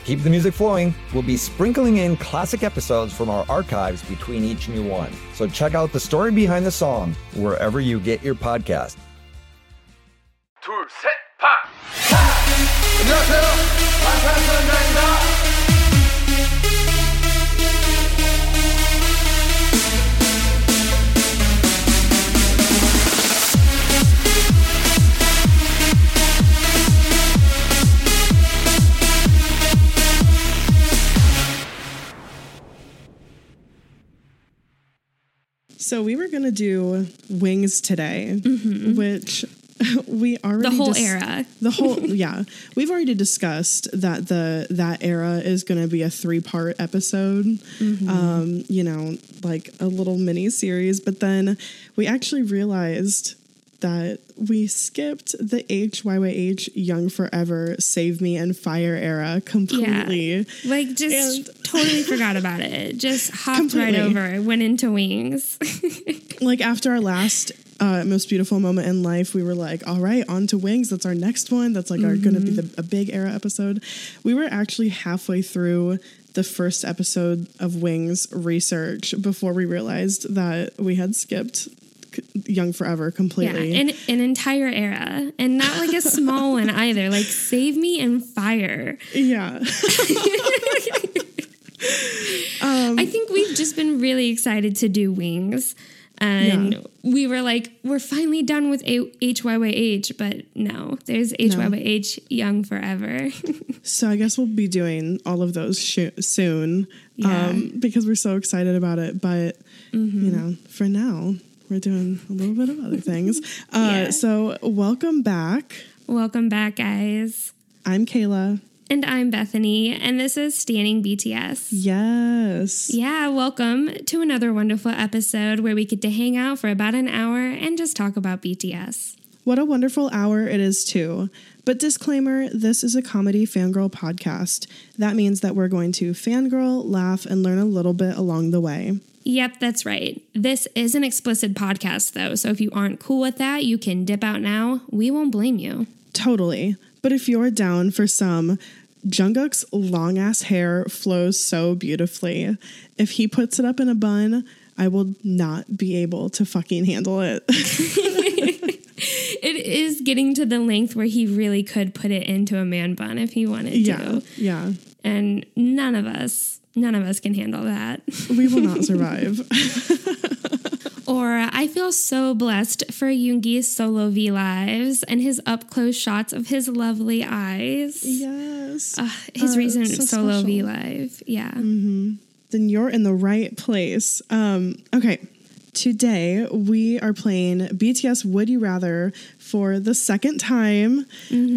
To keep the music flowing, we'll be sprinkling in classic episodes from our archives between each new one. So check out the story behind the song wherever you get your podcast. 둘, 셋, 파! 안녕하세요. 방탄소년단입니다. So we were gonna do wings today, which we already Mm-hmm. The whole dis- era. The whole yeah, we've already discussed that the that era is gonna be a three part episode. Mm-hmm. Um, you know, like a little mini series, but then we actually realized that we skipped the HYYH Young Forever, Save Me and Fire era completely. Like just And- totally forgot about it. Just hopped Completely. right over, went into wings. like after our last uh, most beautiful moment in life, we were like, all right, on to wings. That's our next one. That's like our going to be the, a big era episode. We were actually halfway through the first episode of Wings research before we realized that we had skipped Young Forever yeah, completely. an, an entire era, and not like a small one either. Like Save Me and Fire. yeah. I think we've just been really excited to do Wings. And Yeah. we were like, we're finally done with A- HYYH, but no, there's HYYH Young Forever. So I guess we'll be doing all of those sh- soon Yeah. um, because we're so excited about it. But you know, for now, we're doing a little bit of other things. Uh, Yeah. So welcome back. Welcome back, guys. I'm Kayla. And I'm Bethany, and this is Standing BTS. Yes. Yeah, welcome to another wonderful episode where we get to hang out for about an hour and just talk about BTS. What a wonderful hour it is, too. But disclaimer this is a comedy fangirl podcast. That means that we're going to fangirl, laugh, and learn a little bit along the way. Yep, that's right. This is an explicit podcast, though, so if you aren't cool with that, you can dip out now. We won't blame you. Totally. But if you're down for some, Jungkook's long ass hair flows so beautifully. If he puts it up in a bun, I will not be able to fucking handle it. It is getting to the length where he really could put it into a man bun if he wanted yeah. to. Yeah. And none of us, none of us can handle that. We will not survive. Or I feel so blessed for Yoongi's solo V lives and his up close shots of his lovely eyes. yes. Uh, his Uh, recent so solo V live. Yeah. then you're in the right place. Um, okay. Today we are playing BTS Would You Rather for the second time.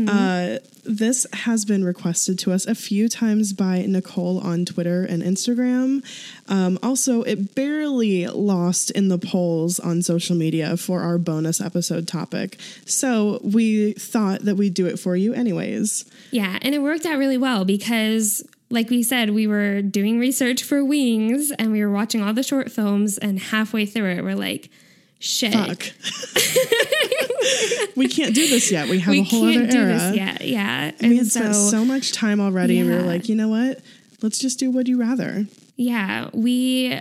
Uh, this has been requested to us a few times by Nicole on Twitter and Instagram. Um, also, it barely lost in the polls on social media for our bonus episode topic. So we thought that we'd do it for you anyways. Yeah. And it worked out really well because, like we said, we were doing research for Wings and we were watching all the short films. And halfway through it, we're like, shit. We can't do this yet. We have We a whole can't other do era. this yet. Yeah. And we had And spent so much time already. and We were like, you know what? Let's just do Would You Rather. Yeah, we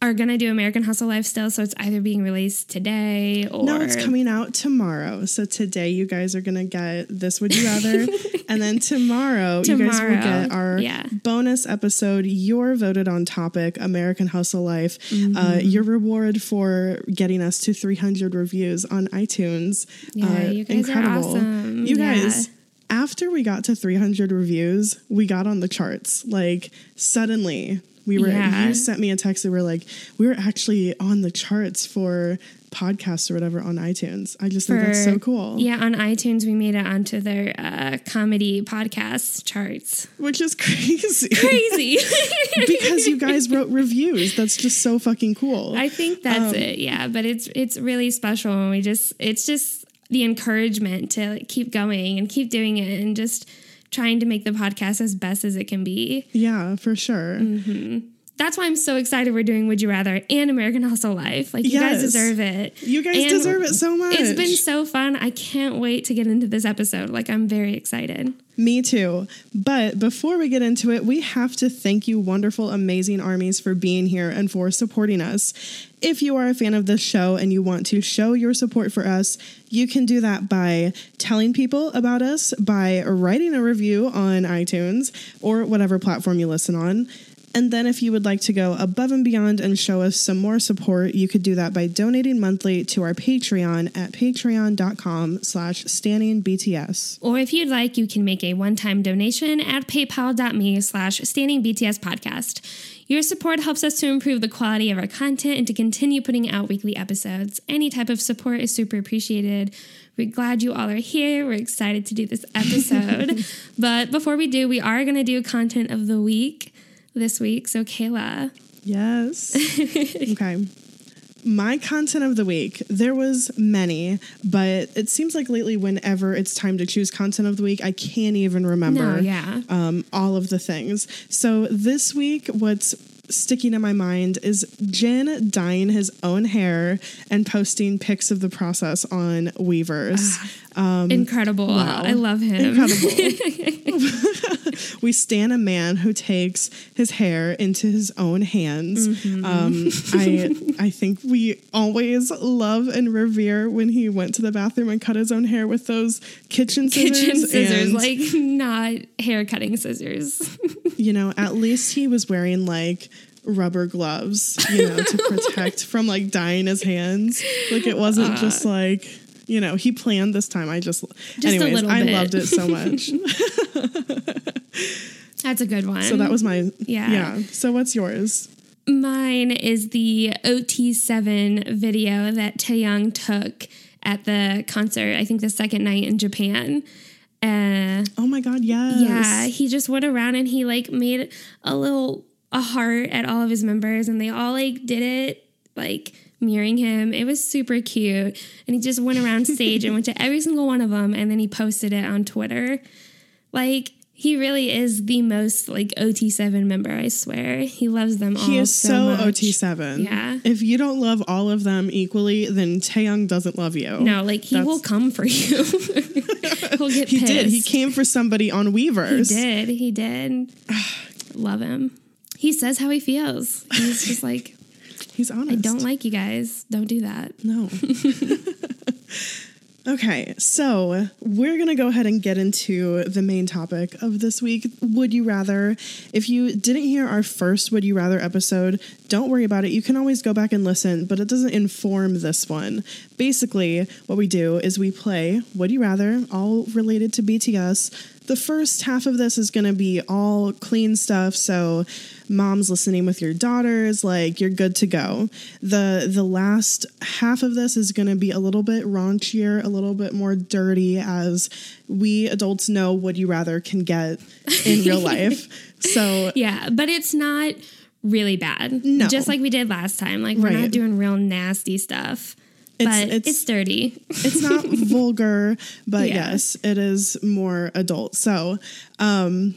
are gonna do American Hustle Life still, so it's either being released today or No, it's coming out tomorrow. So today you guys are gonna get this Would You Rather, and then tomorrow, you guys will Tomorrow, get our yeah. bonus episode. Your voted on topic, American Hustle Life. Mm-hmm. Uh, your reward for getting us to 300 reviews on iTunes. Yeah, Uh, you guys are awesome. You Yeah. guys. After we got to 300 reviews, we got on the charts. Like suddenly, We were Yeah. you sent me a text that we're like we were actually on the charts for podcasts or whatever on iTunes. I just think that's so cool. Yeah, on iTunes, we made it onto their uh, comedy podcast charts. Which is crazy. Crazy. because you guys wrote reviews. That's just so fucking cool. I think Um, that's it. Yeah, but it's it's really special, and we just it's just the encouragement to like, keep going and keep doing it, and just trying to make the podcast as best as it can be. yeah, for sure. Mm-hmm. That's why I'm so excited we're doing Would You Rather and American Hustle Life. Like you guys deserve it. You guys And deserve it so much. It's been so fun. I can't wait to get into this episode. Like I'm very excited. Me too. But before we get into it, we have to thank you, wonderful, amazing armies, for being here and for supporting us. If you are a fan of this show and you want to show your support for us, you can do that by telling people about us, by writing a review on iTunes or whatever platform you listen on. And then if you would like to go above and beyond and show us some more support, you could do that by donating monthly to our Patreon at patreon.com slash standingbts. Or if you'd like, you can make a one-time donation at paypal.me slash standing BTS podcast. Your support helps us to improve the quality of our content and to continue putting out weekly episodes. Any type of support is super appreciated. We're glad you all are here. We're excited to do this episode. but before we do, we are going to do content of the week this week. So, Kayla, Yes. okay. My content of the week, there was many, but it seems like lately whenever it's time to choose content of the week, I can't even remember No, yeah. um, all of the things. So this week, what's sticking in my mind is Jin dyeing his own hair and posting pics of the process on Weverse. incredible. Um, wow. I love him. Incredible. we stand a man who takes his hair into his own hands. Mm-hmm. Um, I I think we always love and revere when he went to the bathroom and cut his own hair with those kitchen scissors. Kitchen scissors, like not hair cutting scissors. you know, at least he was wearing like rubber gloves, you know, to protect from like dyeing his hands. Like it wasn't just like. You know, he planned this time. I just, Uh. Just a anyways, little I loved it so much. That's a good one. So that was my Yeah. yeah. So what's yours? Mine is the OT7 video that Taehyung took at the concert, I think the second night in Japan. Uh, Oh my god, yes. yeah, he just went around and he like made a little a heart at all of his members and they all like did it like mirroring him. It was super cute. And he just went around stage and went to every single one of them and then he posted it on Twitter. Like he really is the most like OT7 member, I swear. He loves them all. He is so, much. OT7. Yeah. If you don't love all of them equally, then Taehyung doesn't love you. No, like he That's- will come for you. He'll get He pissed. did. He came for somebody on Weverse. He did. He did. Love him. He says how he feels. He's just like, He's honest. I don't like you guys. Don't do that. No. okay, so we're going to go ahead and get into the main topic of this week. Would you rather? If you didn't hear our first Would You Rather episode, don't worry about it. You can always go back and listen, but it doesn't inform this one. Basically, what we do is we play Would You Rather, all related to BTS. The first half of this is going to be all clean stuff, so mom's listening with your daughters, like you're good to go. The the last half of this is going to be a little bit raunchier, a little bit more dirty as we adults know would you rather can get in real life. So Yeah, but it's not really bad. No. Just like we did last time. Like we're Right. not doing real nasty stuff. It's- but it's- it's, dirty. it's not vulgar, but Yeah. yes, it is more adult. So, um,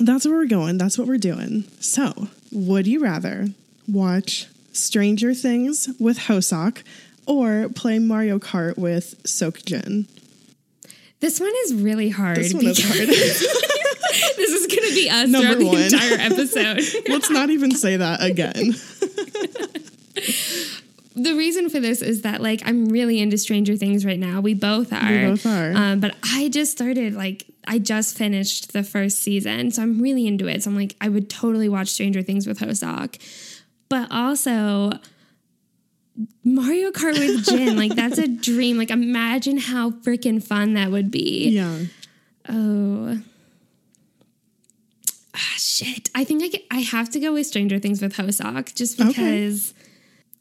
that's where we're going. That's what we're doing. So, would you rather watch Stranger Things with Hoseok or play Mario Kart with Seokjin? This one is really hard. This one is hard. this is going to be us Number throughout the entire episode. Let's not even say that again. the reason for this is that like I'm really into Stranger Things right now. We both are. We both are. Um, but I just started like I just finished the first season, so I'm really into it. So I'm like I would totally watch Stranger Things with Hoseok, but also Mario Kart with Jin. like that's a dream. Like imagine how freaking fun that would be. Yeah. Oh. Ah, shit. I think I, get, I have to go with Stranger Things with Hoseok just because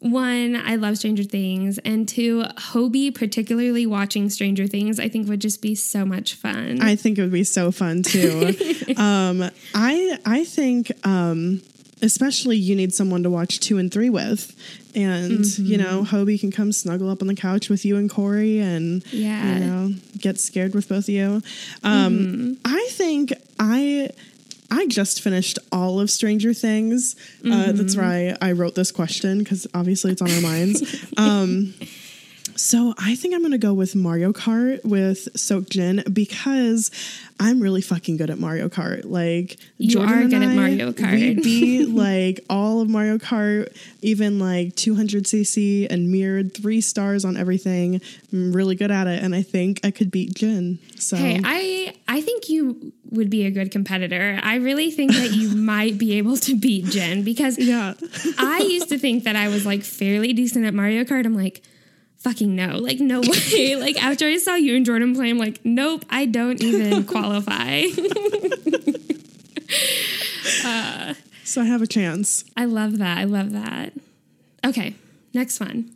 one, I love Stranger Things, and two, Hobi, particularly watching Stranger Things, I think would just be so much fun. I think it would be so fun too. um, I I think um, especially you need someone to watch two and three with, and you know Hobi can come snuggle up on the couch with you and Corey, and Yeah. you know get scared with both of you. Um, I think I. I just finished all of Stranger Things. Uh, that's why I wrote this question because obviously it's on our minds. um, so I think I'm gonna go with Mario Kart with Seokjin because I'm really fucking good at Mario Kart. Like You are and good at Mario Kart. We beat like all of Mario Kart, even like 200cc and mirrored three stars on everything. I'm really good at it, and I think I could beat Jin. So Hey, I I think you would be a good competitor. I really think that you might be able to beat Jin because yeah, I used to think that I was like fairly decent at Mario Kart. I'm like, fucking no, like no way. like after I saw you and Jordan play, I'm like, nope, I don't even qualify. Uh, so I have a chance. I love that. I love that. Okay, next one.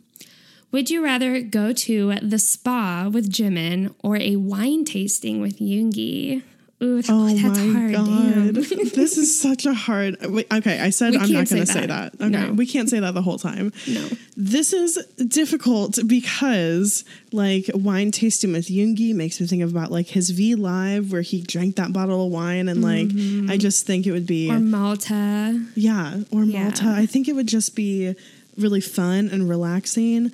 Would you rather go to the spa with Jimin or a wine tasting with Yoongi? Ooh, that- Oh that's my hard. god, this is such a hard. Wait, okay, I said We I'm not going to say that. Okay, No. we can't say that the whole time. No. This is difficult because like wine tasting with Yoongi makes me think about like his V Live where he drank that bottle of wine and like I mm-hmm. just think it would be Or Malta. yeah or Yeah. Malta. I think it would just be really fun and relaxing.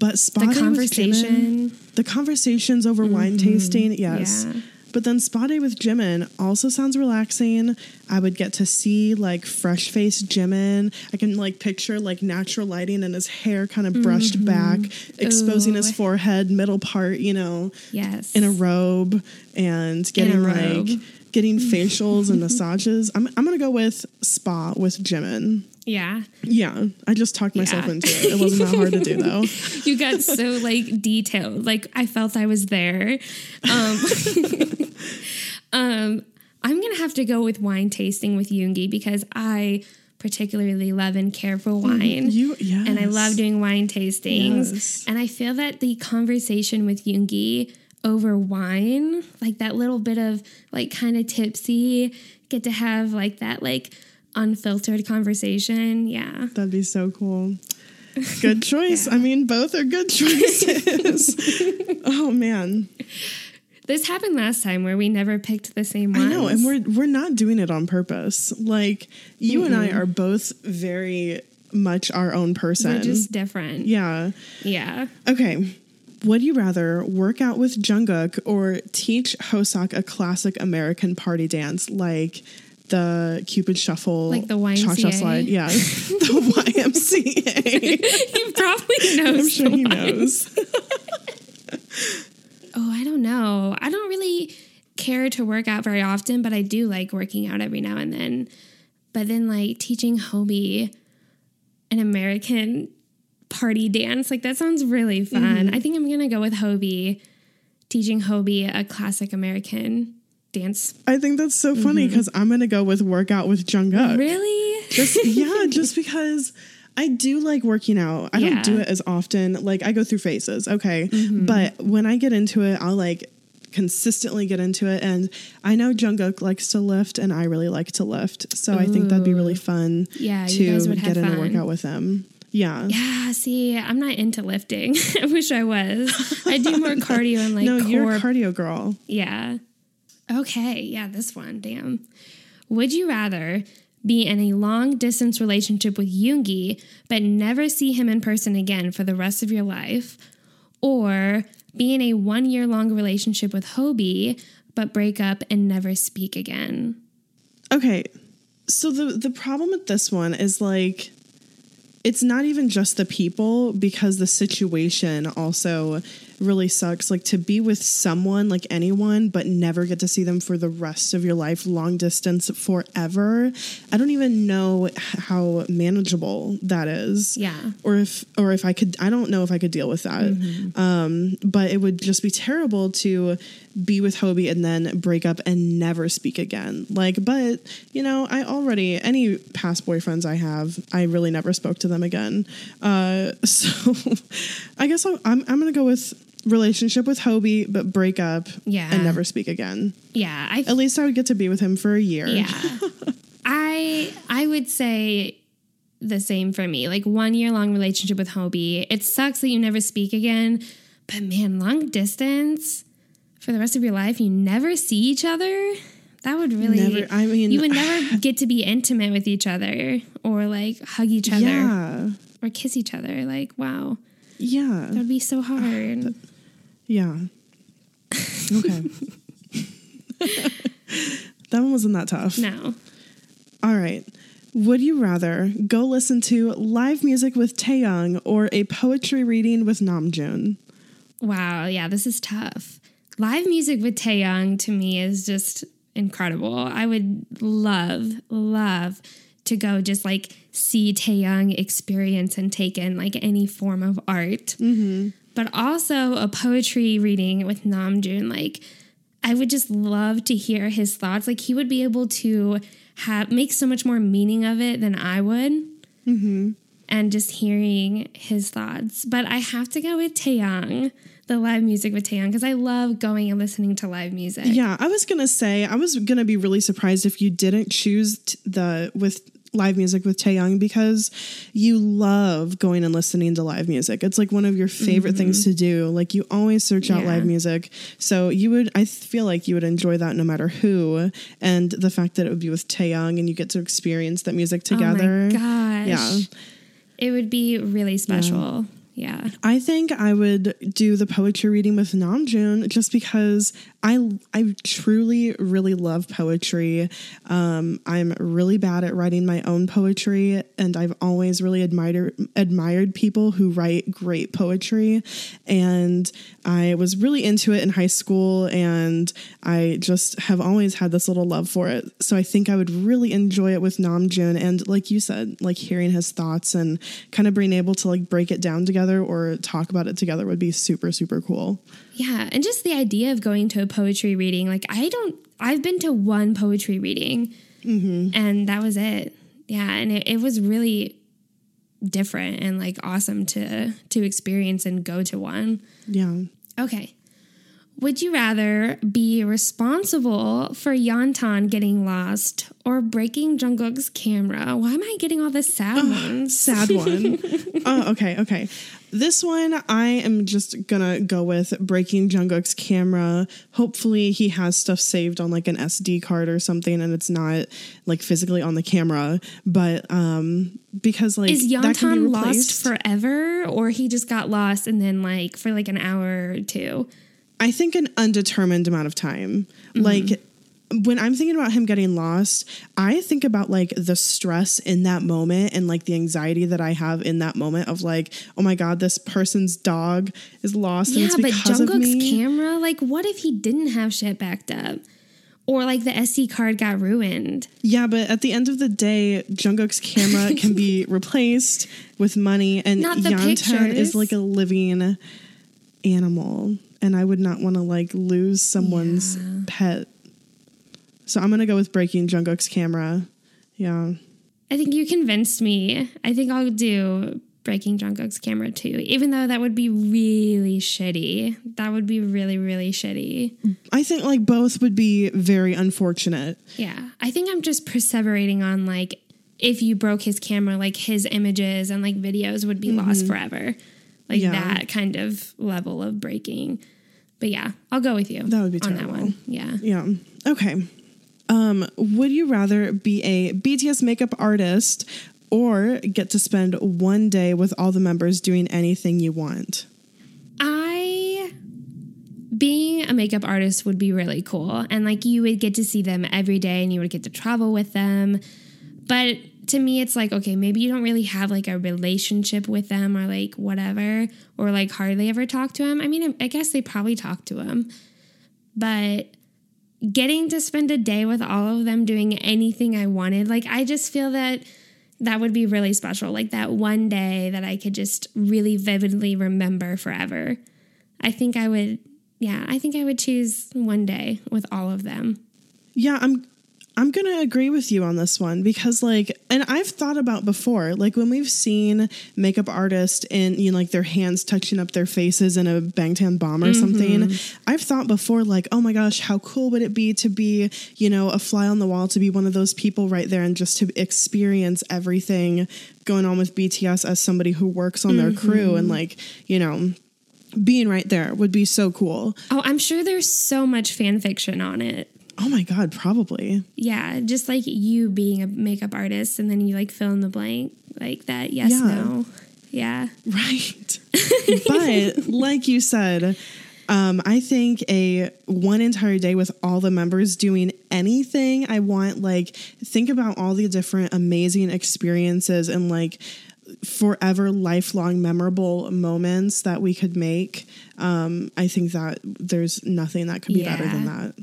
But spa The conversation. Jimin- the conversations over wine mm-hmm. tasting, yes. Yeah. But then spa day with Jimin also sounds relaxing. I would get to see like fresh faced Jimin. I can like picture like natural lighting and his hair kind of brushed back, exposing his Mm-hmm. Forehead, middle part, you know, Yes. in a robe and getting robe. Getting facials and massages. I'm I'm gonna go with spa with Jimin. yeah. Yeah, I just talked myself Yeah. into it. It wasn't that hard to do though. You got so like detailed. Like I felt I was there. Um, um, I'm gonna have to go with wine tasting with Yoongi because I particularly love and care for wine. You yes. and I love doing wine tastings. Yes. And I feel that the conversation with Yoongi over wine, like that little bit of like kind of tipsy, get to have like that like unfiltered conversation. Yeah. That'd be so cool. Good choice. I mean, both are good choices. oh man, This happened last time where we never picked the same ones. I know, and we're we're not doing it on purpose. Like you and I are both very much our own person. We're just different. yeah. Yeah. Okay. Would you rather work out with Jungkook or teach Hoseok a classic American party dance like the Cupid Shuffle, Like the YMCA? Slide? Yeah, the YMCA. he probably knows. I'm sure he knows. Oh, I don't know. I don't really care to work out very often, but I do like working out every now and then. But then, like teaching Hobi an American party dance, like that sounds really fun. Mm-hmm. I think I'm gonna go with Hobi, teaching Hobi a classic American dance. I think that's so funny because I'm gonna go with workout with Jungkook. Really? Just yeah, just because I do like working out. I Yeah. don't do it as often. Like I go through phases, okay, Mm-hmm. but when I get into it, I'll like consistently get into it. And I know Jungkook likes to lift, and I really like to lift, so I think that'd be really fun. Yeah, you to guys would get have in a fun. workout with him. Yeah. Yeah. See, I'm not into lifting. I wish I was. I do more cardio and like no, core you're a cardio girl. Yeah. Okay. Yeah, this one. Damn. Would you rather be in a long distance relationship with Yoongi but never see him in person again for the rest of your life? Or be in a one year long relationship with Hobi but break up and never speak again? Okay. So the the problem with this one is like it's not even just the people because the situation also really sucks. Like to be with someone, like anyone, but never get to see them for the rest of your life, long distance forever. I don't even know how manageable that is. Yeah. Or if, or if I could, I don't know if I could deal with that. Um, but it would just be terrible to be with Hobi and then break up and never speak again. Like, but you know, I already any past boyfriends I have, I really never spoke to them again. Uh, so I guess I'm I'm gonna go with relationship with Hobi, but break up Yeah. and never speak again. Yeah, I At least I would get to be with him for a year. Yeah. I I would say the same for me. Like one year long relationship with Hobi. It sucks that you never speak again, but man, long distance for the rest of your life, you never see each other. That would really Never- I mean- you would never get to be intimate with each other or like hug each other Yeah. or kiss each other. Like, wow. Yeah. That would be so hard. Yeah. Okay. that one wasn't that tough. No. All right. Would you rather go listen to live music with Taehyung or a poetry reading with Namjoon? Wow, yeah, this is tough. Live music with Taehyung to me is just incredible. I would love, love to go just like see Taehyung experience and take in like any form of art. Mm-hmm. But also a poetry reading with Namjoon. Like, I would just love to hear his thoughts. Like, he would be able to have make so much more meaning of it than I would mm-hmm. and just hearing his thoughts. But I have to go with Taehyung, the live music with Taehyung, because I love going and listening to live music. Yeah, I was gonna say I was gonna be really surprised if you didn't choose the with live music with Taehyung because you love going and listening to live music. It's like one of your favorite things to do. Like you always search out Mm-hmm. Live music, so you would. I feel like you would enjoy that no matter who. And the fact that it would be with Taehyung and you get to experience that music together. Oh my gosh. Yeah. It would be really special. Yeah. I think I would do the poetry reading with Namjoon just because I I truly really love poetry. Um, I'm really bad at writing my own poetry, and I've always really admired admired people who write great poetry. And I was really into it in high school, and I just have always had this little love for it. So I think I would really enjoy it with Namjoon, and like you said, like hearing his thoughts and kind of being able to like break it down together or talk about it together would be super super cool. Yeah. And just the idea of going to a poetry reading, like, I don't, I've been to one poetry reading mm-hmm. and that was it. Yeah. And it, it was really different and like awesome to to experience and go to one. Yeah. Okay. Would you rather be responsible for Yeontan getting lost or breaking Jungkook's camera? Why am I getting all the sad ones? sad one. oh, okay, okay. This one, I am just gonna go with breaking Jungkook's camera. Hopefully, he has stuff saved on like an SD card or something, and it's not like physically on the camera. But um, because like Is that can be Yeontan lost forever or he just got lost and then like for like an hour or two? I think an undetermined amount of time. Mm-hmm. Like when I'm thinking about him getting lost, I think about like the stress in that moment and like the anxiety that I have in that moment of like, oh my god, this person's dog is lost and Yeah, it's but because of Jungkook's me. camera, like what if he didn't have shit backed up? Or like the SD card got ruined. yeah, but at the end of the day, Jungkook's camera can be replaced with money, and Not Yeontan is like a living animal, and I would not want to like lose someone's pet. So I'm gonna go with breaking Jungkook's camera. Yeah. I think you convinced me. I think I'll do breaking Jungkook's camera too, even though that would be really shitty. That would be really, really shitty. I think like both would be very unfortunate. Yeah. I think I'm just perseverating on like if you broke his camera, like his images and like videos would be lost mm-hmm. forever. Like Yeah. that kind of level of breaking. But yeah, I'll go with you. That would be on that one. Yeah. Yeah. Okay. Um, would you rather be a BTS makeup artist or get to spend one day with all the members doing anything you want? I being a makeup artist would be really cool and like you would get to see them every day and you would get to travel with them. But to me it's like okay maybe you don't really have like a relationship with them or like whatever or like hardly ever talk to him i mean i guess they probably talk to him but getting to spend a day with all of them doing anything i wanted like i just feel that that would be really special like that one day that i could just really vividly remember forever. I think i would yeah i think i would choose one day with all of them. Yeah, I'm I'm going to agree with you on this one because like and I've thought about before like when we've seen makeup artists and you know like their hands touching up their faces in a Bangtan bomb or mm-hmm. something I've thought before like oh my gosh how cool would it be to be you know a fly on the wall to be one of those people right there and just to experience everything going on with BTS as somebody who works on their crew mm-hmm. and like you know being right there would be so cool. oh i'm sure there's so much fan fiction on it Oh my god, probably. Yeah, just like you being a makeup artist and then you like fill in the blank like that. Yes, Yeah. no. Yeah. Right. but like you said, um, I think a one entire day with all the members doing anything I want, like think about all the different amazing experiences and like forever lifelong memorable moments that we could make. Um, I think that there's nothing that could be better than that.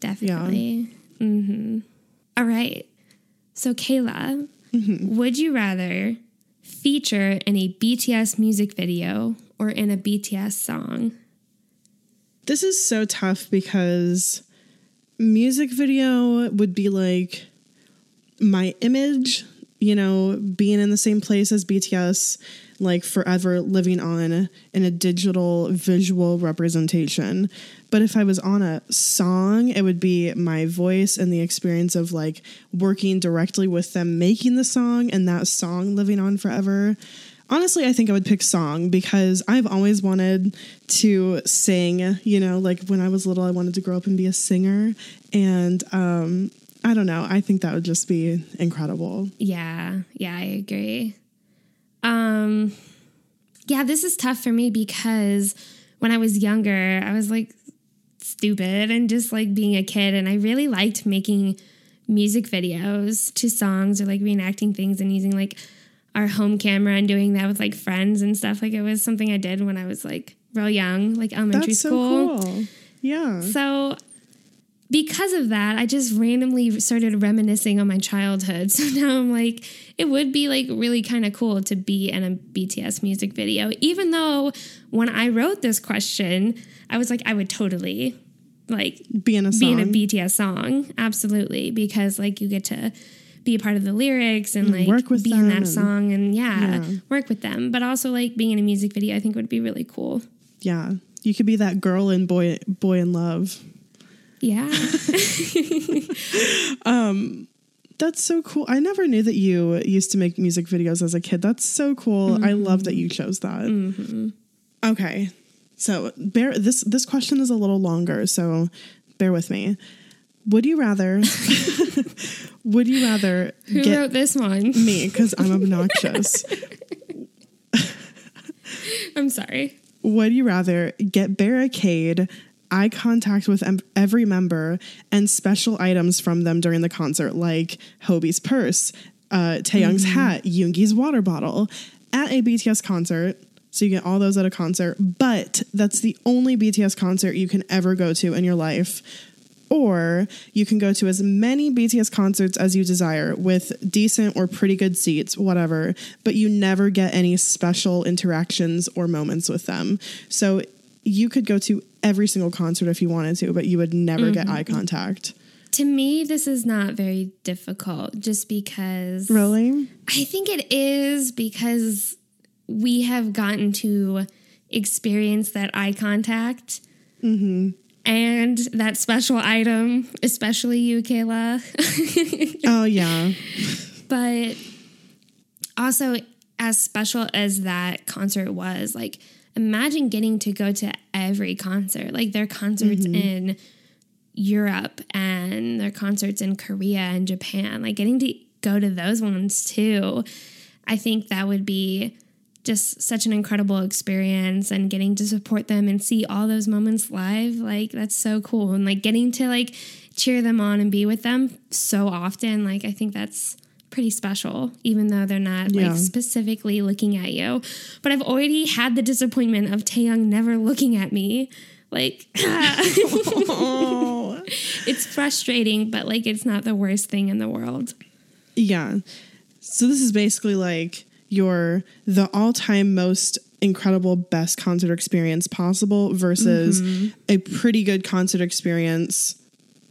Definitely. Mm-hmm. All right. So, Kayla, Mm-hmm. would you rather feature in a BTS music video or in a BTS song? This is so tough because music video would be like my image, you know, being in the same place as BTS, like forever living on in a digital visual representation. But if I was on a song, it would be my voice and the experience of like working directly with them making the song and that song living on forever. Honestly, I think I would pick song because I've always wanted to sing. You know, like when I was little, I wanted to grow up and be a singer. And um, I don't know. I think that would just be incredible. Yeah, yeah, I agree. Um yeah, this is tough for me because when I was younger, I was like stupid and just like being a kid and I really liked making music videos to songs or like reenacting things and using like our home camera and doing that with like friends and stuff. Like it was something I did when I was like real young, like elementary That's school. so cool. Yeah. So because of that, I just randomly started reminiscing on my childhood. So now I'm like, it would be like really kind of cool to be in a BTS music video. Even though when I wrote this question, I was like, I would totally like being a be in a. BTS song. Absolutely. Because like you get to be a part of the lyrics and mm, like work with be in that and- song and yeah, Yeah. work with them. But also like being in a music video, I think would be really cool. yeah. You could be that girl in boy boy in love. Yeah. Um, that's so cool. I never knew that you used to make music videos as a kid. That's so cool. I love mm-hmm. that you chose that. Mm-hmm. Okay. So, bear this this question is a little longer, so bear with me. Would you rather would you rather Who get wrote this one? me cuz I'm obnoxious? I'm sorry. Would you rather get barricade, eye contact with em- every member, and special items from them during the concert, like Hobi's purse, uh, Taehyung's hat, Yoongi's water bottle, at a BTS concert? So you get all those at a concert, but that's the only BTS concert you can ever go to in your life. Or you can go to as many BTS concerts as you desire with decent or pretty good seats, whatever, but you never get any special interactions or moments with them. So you could go to every single concert if you wanted to, but you would never get mm-hmm. eye contact. To me, this is not very difficult just because Really? I think it is because we have gotten to experience that eye contact mm-hmm. and that special item, especially you, Kayla. Oh, yeah. but also, as special as that concert was, like, imagine getting to go to every concert. Like, their concerts mm-hmm. in Europe and their concerts in Korea and Japan, like, getting to go to those ones too. I think that would be just such an incredible experience and getting to support them and see all those moments live like that's so cool and like getting to like cheer them on and be with them so often like i think that's pretty special, even though they're not Yeah. like specifically looking at you. But I've already had the disappointment of Taehyung never looking at me. Like, Oh. it's frustrating, but like, it's not the worst thing in the world. Yeah. So this is basically like your the all-time most incredible best concert experience possible versus a pretty good concert experience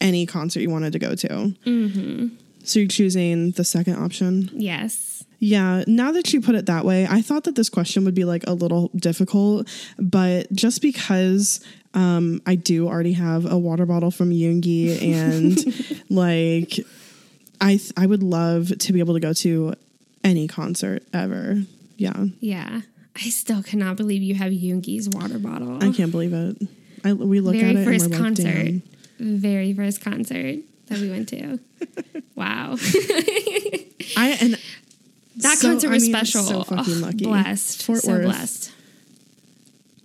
any concert you wanted to go to. Mm-hmm. So you're choosing the second option. Yes. Yeah, now that you put it that way, I thought that this question would be like a little difficult, but just because um, I do already have a water bottle from Yoongi and like I th- I would love to be able to go to any concert ever. Yeah, Yeah. I still cannot believe you have Yoongi's water bottle. I can't believe it. I, we look Very at it first and we're like, concert. damn. Very first concert that we went to. wow. I and That So, concert I was mean, special. so fucking Ugh, lucky. Blessed. Fort so Worth. blessed.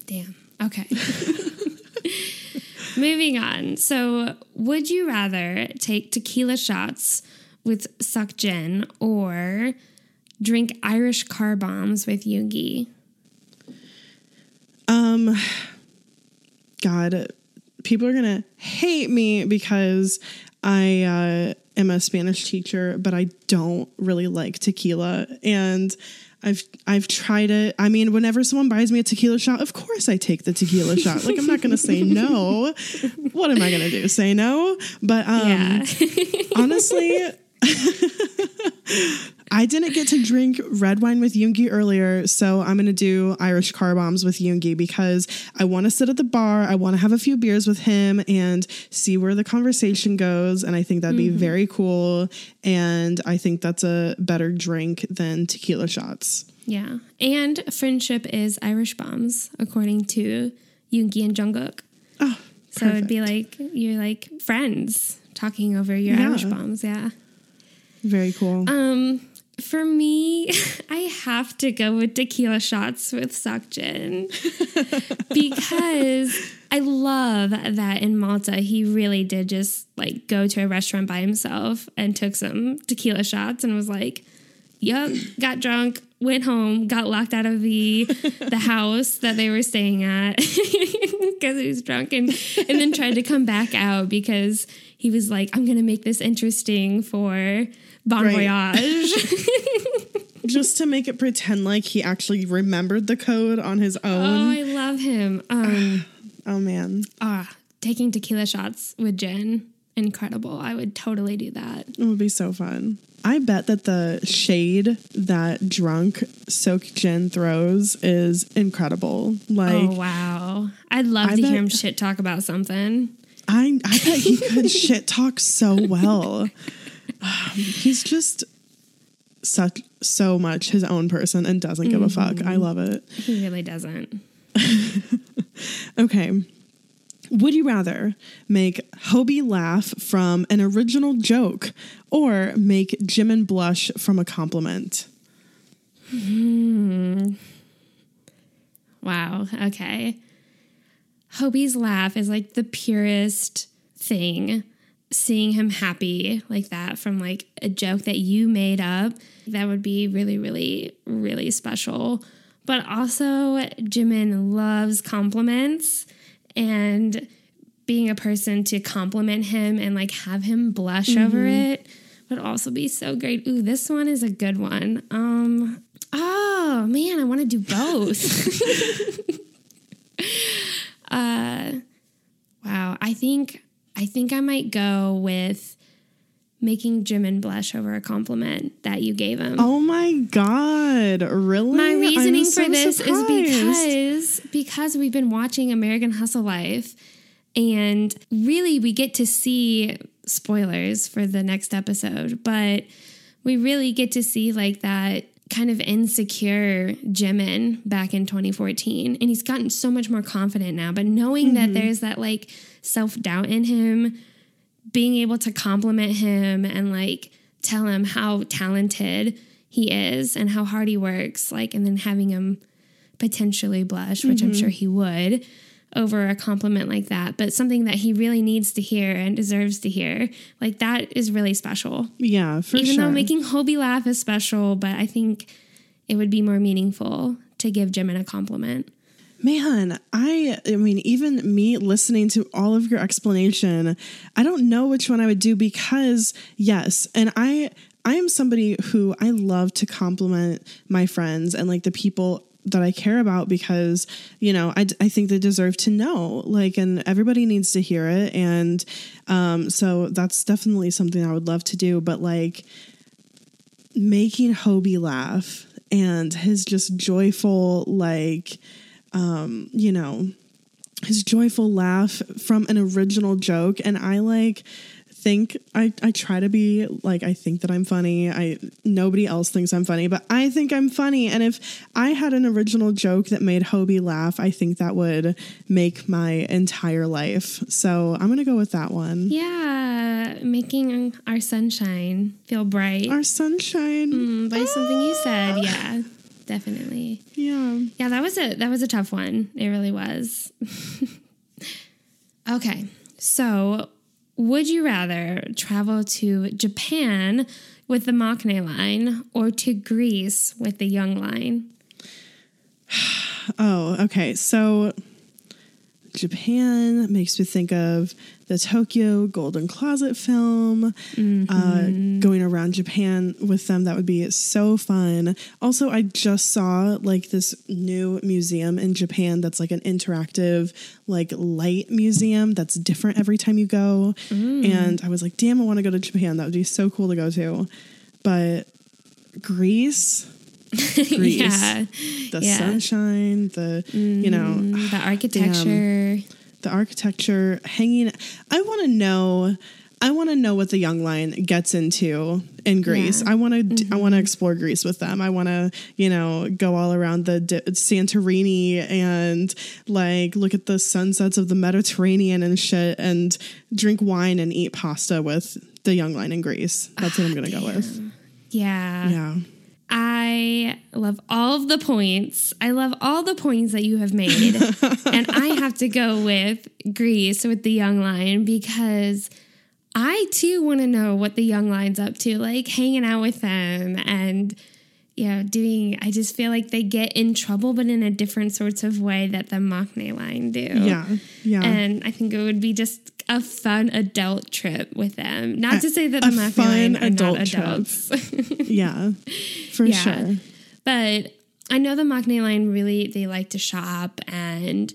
Damn. Okay. Moving on. So, would you rather take tequila shots with Seokjin or drink Irish car bombs with Yoongi? Um, God, people are gonna hate me because I uh, am a Spanish teacher, but I don't really like tequila, and I've I've tried it. I mean, whenever someone buys me a tequila shot, of course I take the tequila shot. Like I'm not gonna say no. What am I gonna do? Say no? But um, Yeah. honestly. I didn't get to drink red wine with Yoongi earlier, so I'm going to do Irish car bombs with Yoongi because I want to sit at the bar. I want to have a few beers with him and see where the conversation goes. And I think that'd be mm-hmm. very cool. And I think that's a better drink than tequila shots. yeah. And friendship is Irish bombs, according to Yoongi and Jungkook. Oh, So it'd be like you're like friends talking over your Yeah. Irish bombs. Yeah. Very cool. Um, for me, I have to go with tequila shots with Seokjin because I love that in Malta he really did just like go to a restaurant by himself and took some tequila shots and was like, "Yup, got drunk." Went home, got locked out of the the house that they were staying at because he was drunk, and and then tried to come back out because he was like, "I'm gonna make this interesting for Bon Right. Voyage." Just to make it pretend like he actually remembered the code on his own. oh. I love him. Um, Oh, man. ah, taking tequila shots with Jin, incredible. I would totally do that. It would be so fun. I bet that the shade that drunk Soak Jen throws is incredible. Like oh wow, I'd love I to hear him shit talk about something. I I bet he could shit talk so well. He's just such so much his own person and doesn't give a fuck. I love it. He really doesn't. Okay. Would you rather make Hobi laugh from an original joke or make Jimin blush from a compliment? Hmm. Wow. Okay. Hobi's laugh is like the purest thing. Seeing him happy like that from like a joke that you made up, that would be really, really, really special. But also, Jimin loves compliments and being a person to compliment him and like have him blush over it would also be so great. Ooh, this one is a good one. Um, oh man, I want to do both. uh, wow, I think I think I might go with making Jimin blush over a compliment that you gave him. Oh my god, really? My reasoning so for this surprised. is because because we've been watching American Hustle Life and really we get to see spoilers for the next episode, but we really get to see like that kind of insecure Jimin back in 2014 and he's gotten so much more confident now, but knowing Mm-hmm. that there's that like self-doubt in him being able to compliment him and like tell him how talented he is and how hard he works, like, and then having him potentially blush, which I'm mm-hmm. sure he would. over a compliment like that, but something that he really needs to hear and deserves to hear. Like that is really special. Yeah, for sure. Even sure. though making Hobi laugh is special, but I think it would be more meaningful to give Jimin a compliment. Man, I I mean even me listening to all of your explanation, I don't know which one I would do because yes, and I I am somebody who I love to compliment my friends and like the people that I care about because, you know, I, I think they deserve to know, like, and everybody needs to hear it. And um, so that's definitely something I would love to do. But like, making Hobi laugh and his just joyful, like, um, you know, his joyful laugh from an original joke. And I like think I, I try to be like I think that I'm funny. I nobody else thinks I'm funny, but I think I'm funny. And if I had an original joke that made Hobi laugh, I think that would make my entire life. So I'm gonna go with that one. Yeah, making our sunshine feel bright Our sunshine. Mm, by something you said. Yeah, definitely. Yeah. Yeah, that was a that was a tough one. It really was. okay. So, would you rather travel to Japan with the Maknae line or to Greece with the Hyung line? Oh, okay. So Japan makes me think of the Tokyo Golden Closet film. Uh, going around Japan with them, that would be so fun. Also, I just saw like this new museum in Japan that's like an interactive, like light museum that's different every time you go. And I was like, damn, I want to go to Japan. That would be so cool to go to. But Greece, Greece, yeah. the Yeah. sunshine, the you know Mm, the architecture. The architecture hanging i want to know i want to know what the hyung line gets into in greece. Yeah. i want to i want to mm-hmm. explore greece with them. I want to you know go all around the D- santorini and like look at the sunsets of the mediterranean and shit and drink wine and eat pasta with the hyung line in greece. That's what i'm gonna go with. Ah, yeah. yeah I love all of the points. I love all the points that you have made. and I have to go with Greece with the hyung line because I too want to know what the hyung line's up to, like hanging out with them and you know, doing I just feel like they get in trouble but in a different sorts of way that the Maknae line do. yeah yeah And I think it would be just a fun adult trip with them. Not to say that the a fun line are adult not adults. yeah for Yeah. sure But I know the Maknae line really they like to shop and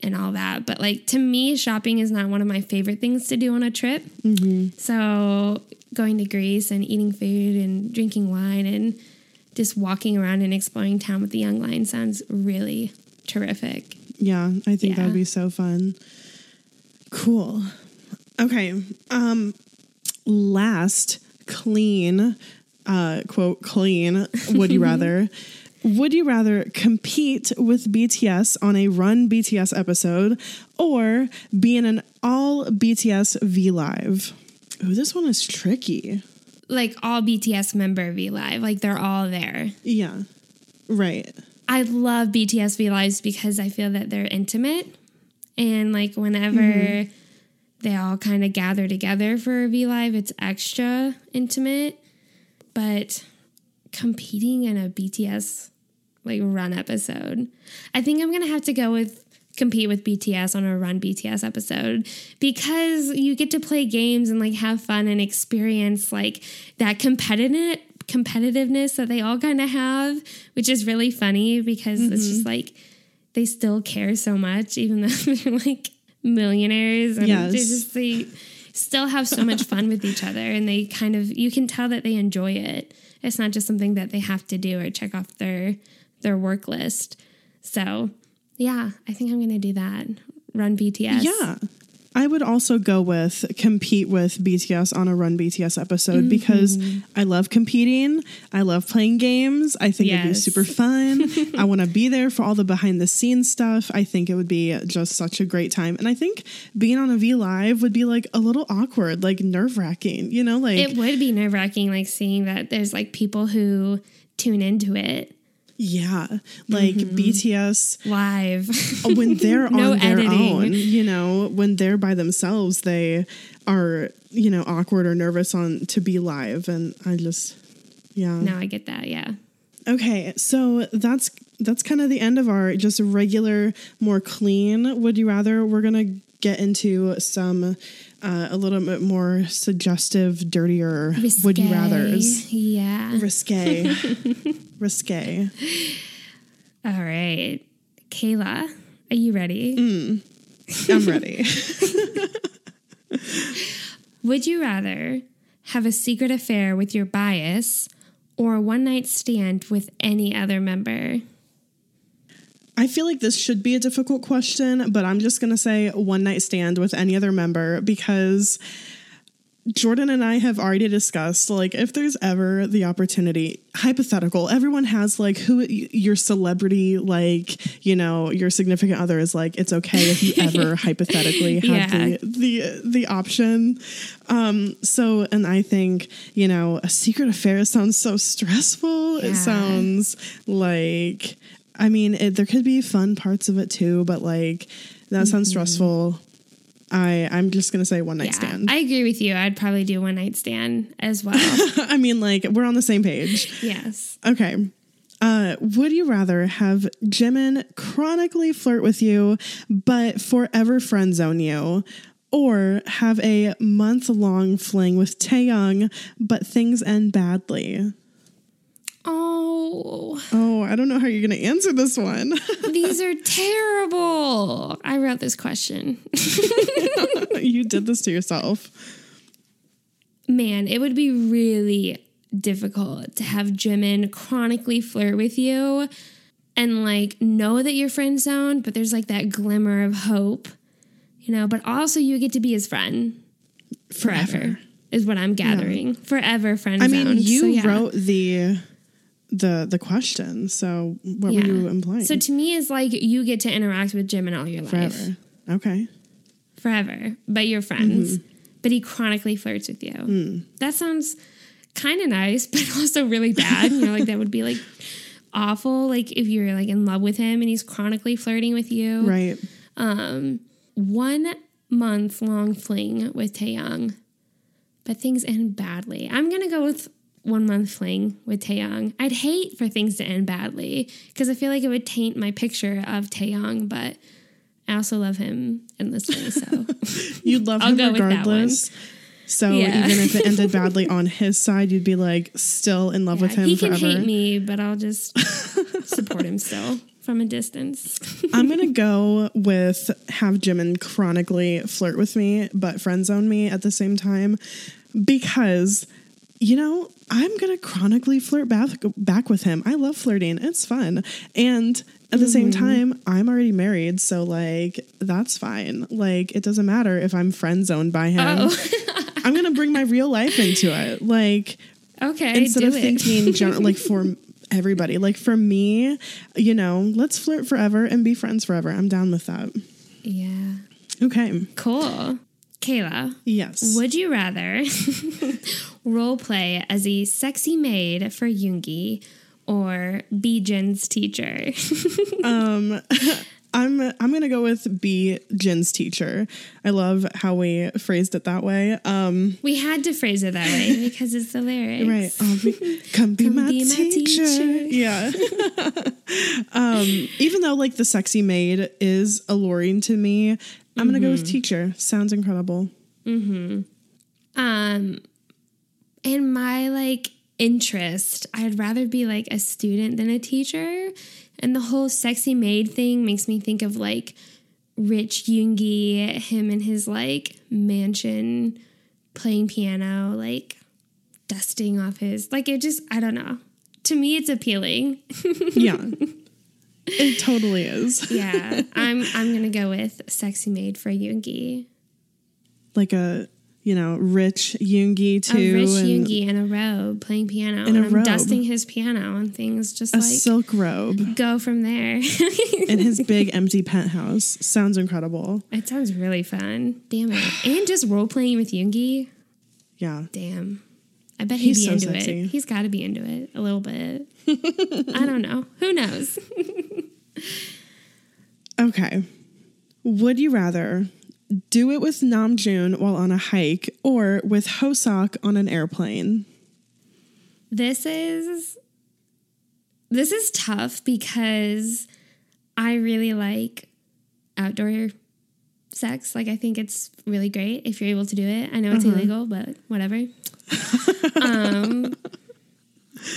and all that. But like to me, shopping is not one of my favorite things to do on a trip. Mm-hmm. So going to Greece and eating food and drinking wine and just walking around and exploring town with the hyung line sounds really terrific. Yeah, I think that'd be so fun. Cool. Okay. Um last clean uh quote clean would you rather would you rather compete with BTS on a run BTS episode or be in an all BTS V live? Ooh, this one is tricky. Like all BTS member V Live, like they're all there. Yeah. Right. I love BTS V Lives because I feel that they're intimate. And like whenever mm-hmm. they all kind of gather together for a V Live, it's extra intimate. But competing in a BTS like run episode, I think I'm gonna have to go with compete with BTS on a run BTS episode because you get to play games and like have fun and experience like that competitive competitiveness that they all kind of have, which is really funny because it's just mm-hmm. like they still care so much, even though they're like millionaires and Yes. they just they still have so much fun with each other and they kind of you can tell that they enjoy it. It's not just something that they have to do or check off their their work list. So yeah, I think I'm gonna do that. Run BTS. Yeah. I would also go with compete with BTS on a Run BTS episode mm-hmm. because I love competing. I love playing games. I think it'd be super fun. I want to be there for all the behind the scenes stuff. I think it would be just such a great time. And I think being on a V Live would be like a little awkward, like nerve wracking, you know, like It would be nerve wracking, like seeing that there's like people who tune into it. Yeah, like mm-hmm. BTS Live. Oh, when they're No on their editing. own, you know, when they're by themselves, they are, you know, awkward or nervous on to be live, and I just, yeah. Now I get that. Yeah. Okay, so that's that's kind of the end of our just regular, more clean. Would you rather? We're gonna get into some uh, a little bit more suggestive, dirtier. Would you rather's Yeah. risque, risque. All right. Kayla, are you ready? Mm. I'm ready. Would you rather have a secret affair with your bias or a one night stand with any other member? I feel like this should be a difficult question, but I'm just going to say one night stand with any other member because Jordan and I have already discussed like if there's ever the opportunity, hypothetical, everyone has like who your celebrity, like, you know, your significant other is like, it's okay if you ever hypothetically have Yeah. the, the, the option. Um, so, and I think, you know, a secret affair sounds so stressful. Yeah. It sounds like, I mean, it, there could be fun parts of it too, but like that sounds stressful. I I'm just gonna say one night Mm-hmm. Yeah, stand. I agree with you. I'd probably do one night stand as well. I mean, like we're on the same page. yes. Okay. Uh, would you rather have Jimin chronically flirt with you, but forever friend zone you, or have a month long fling with Taehyung, but things end badly? Oh, Oh, I don't know how you're gonna answer this one. these are terrible. I wrote this question. you did this to yourself. Man, it would be really difficult to have Jimin chronically flirt with you and like know that you're friend zoned, but there's like that glimmer of hope, you know, but also you get to be his friend forever, is what I'm gathering. Forever friend I mean, you So, yeah. wrote the the the question, so what Yeah. were you implying? So to me, it's like you get to interact with Jimin all your life. forever. Okay. forever, but you're friends. But he chronically flirts with you. That sounds kind of nice, but also really bad. you know, like that would be like awful. Like if you're like in love with him and he's chronically flirting with you. Right. Um, one month long fling with Taehyung, but things end badly. I'm gonna go with one month fling with Taehyung. I'd hate for things to end badly because I feel like it would taint my picture of Taehyung, but I also love him endlessly. So You'd love him go with that one. regardless. So Yeah. even if it ended badly on his side, you'd be like still in love with him he can forever. hate me, but I'll just support him still from a distance. I'm gonna go with have Jimin chronically flirt with me, but friend zone me at the same time, because you know I'm gonna chronically flirt back back with him. I love flirting; it's fun, and at the same Mm-hmm. time, I'm already married, so like that's fine. Like it doesn't matter if I'm friend zoned by him. Oh. I'm gonna bring my real life into it, like okay, instead of it. thinking gen- like for everybody like for me you know let's flirt forever and be friends forever i'm down with that yeah, okay cool. Kayla, yes would you rather role play as a sexy maid for Yoongi or be Jin's teacher? um i'm i'm gonna go with be jin's teacher i love how we phrased it that way um we had to phrase it that way because it's the lyrics. right be, come be, Come my, be my teacher. teacher. yeah um even though like the sexy maid is alluring to me i'm gonna go with Mm-hmm. teacher sounds incredible Um, in my like interest, I'd rather be like a student than a teacher. And the whole sexy maid thing makes me think of like Rich Yoongi, him and his like mansion playing piano, like dusting off his like it just I don't know. To me it's appealing. yeah it totally is Yeah. I'm I'm gonna go with sexy maid for Yoongi. like a you know rich Yoongi too, a rich and Yoongi in a robe playing piano. In a and I'm robe. dusting his piano and things just a like silk robe go from there. in his big empty penthouse. Sounds incredible. it sounds really fun. Damn it. And just role playing with Yoongi. Yeah, Damn. I bet he'd He's be so into sexy. it. He's got to be into it a little bit. I don't know. Who knows? Okay. Would you rather do it with Namjoon while on a hike or with Hoseok on an airplane? This is this is tough because I really like outdoor sex. Like I think it's really great if you're able to do it. I know it's illegal, but whatever. um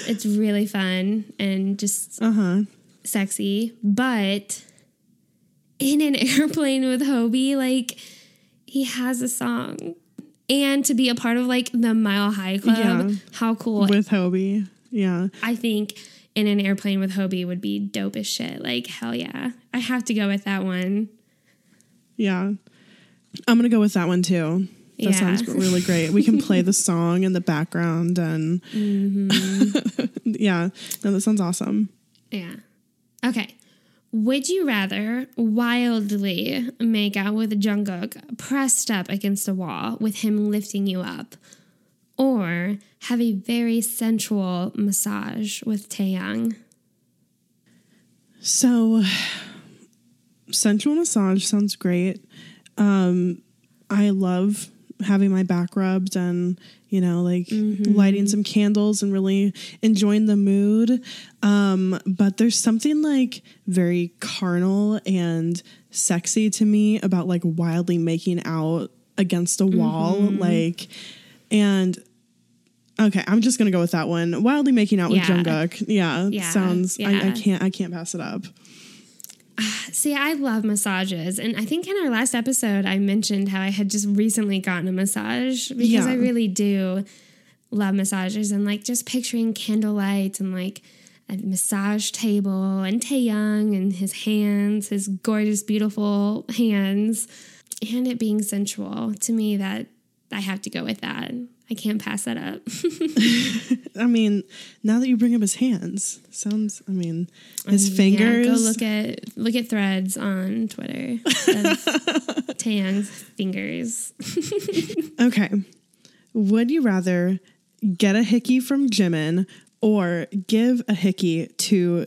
it's really fun and just Uh huh. sexy, but in an airplane with Hobi, like he has a song. And to be a part of like the Mile High Club, Yeah. how cool. With Hobi. Yeah. I think in an airplane with Hobi would be dope as shit. Like, hell yeah. I have to go with that one. Yeah. I'm going to go with that one too. That Yeah. sounds really great. We can play the song in the background and Mm-hmm. yeah. No, that sounds awesome. Yeah. Okay. Would you rather wildly make out with Jungkook pressed up against a wall with him lifting you up, or have a very sensual massage with Taehyung? So, sensual massage sounds great. Um, I love having my back rubbed and you know like lighting some candles and really enjoying the mood. Um, but there's something like very carnal and sexy to me about like wildly making out against a wall, like and. Okay, I'm just gonna go with that one. Wildly making out with Yeah. Jungkook. Yeah, Yeah, sounds. I, I can't. I can't pass it up. See, I love massages. And I think in our last episode, I mentioned how I had just recently gotten a massage because Yeah. I really do love massages and like just picturing candlelight and like a massage table and Taehyung and his hands, his gorgeous, beautiful hands, and it being sensual. To me, that I have to go with that. I can't pass that up. I mean, now that you bring up his hands, sounds. I mean, his um, Yeah, fingers. go look at look at threads on Twitter of Taehyung's fingers. okay. Would you rather get a hickey from Jimin or give a hickey to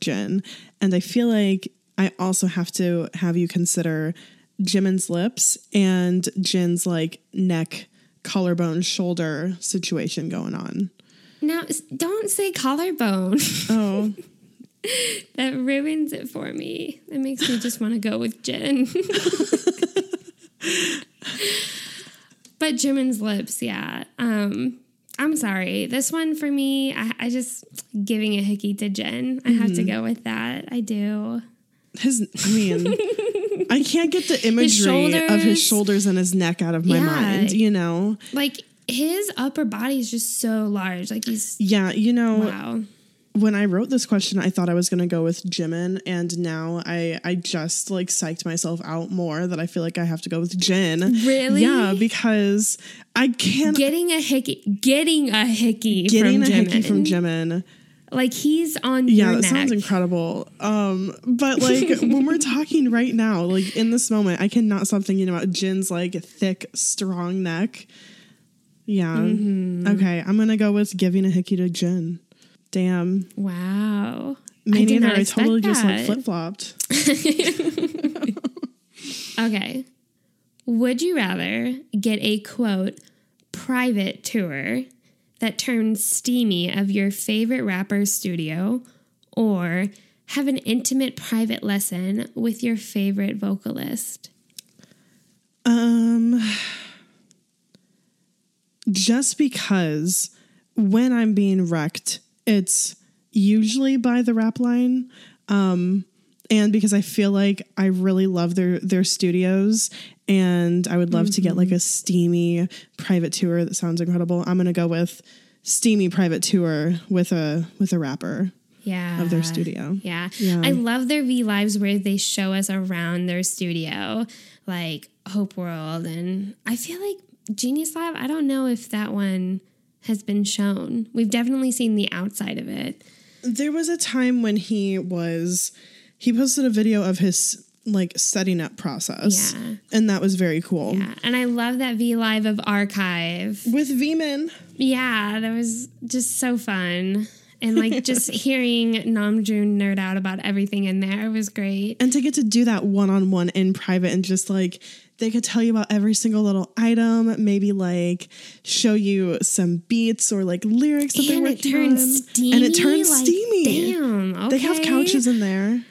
Jin? And I feel like I also have to have you consider Jimin's lips and Jin's like neck, collarbone, shoulder situation going on. Now, don't say collarbone. Oh, that ruins it for me. It makes me just want to go with Jin. but Jimin's lips, yeah. Um, I'm sorry. This one for me, I, I just giving a hickey to Jin. I have to go with that. I do. his. I mean, I can't get the imagery of his shoulders and his neck out of my Yeah. mind. You know. Like his upper body is just so large. Like he's Yeah, you know, wow. when I wrote this question, I thought I was going to go with Jimin, and now I I just like psyched myself out more that I feel like I have to go with Jin. Really? Yeah, because I can't Getting a hickey, getting a hickey getting from a hickey Jimin. from Jimin. Like he's on Yeah, your that neck. sounds incredible. Um, but like when we're talking right now, like in this moment, I cannot stop thinking about Jin's like thick, strong neck. Yeah. Mm-hmm. Okay, I'm gonna go with giving a hickey to Jin. Damn. Wow. Me I did neither. not I totally just like flip flopped. Okay. Would you rather get a quote private tour that turns steamy of your favorite rapper's studio or have an intimate private lesson with your favorite vocalist? Um, just because when I'm being wrecked, it's usually by the rap line. Um, and because I feel like I really love their their studios, and I would love to get like mm-hmm. a steamy private tour that sounds incredible. I'm gonna go with steamy private tour with a with a rapper Yeah. of their studio. Yeah. Yeah. I love their V Lives where they show us around their studio, like Hope World. And I feel like Genius Lab, I don't know if that one has been shown. We've definitely seen the outside of it. There was a time when he was he posted a video of his like setting up process. Yeah. And that was very cool. Yeah, and I love that V Live of RKive. With Veman. Yeah, that was just so fun. And like just hearing Namjoon nerd out about everything in there was great. And to get to do that one on one in private and just like they could tell you about every single little item, maybe like show you some beats or like lyrics that they're And it turns on. steamy. And it turns like, steamy. Damn. Okay. They have couches in there.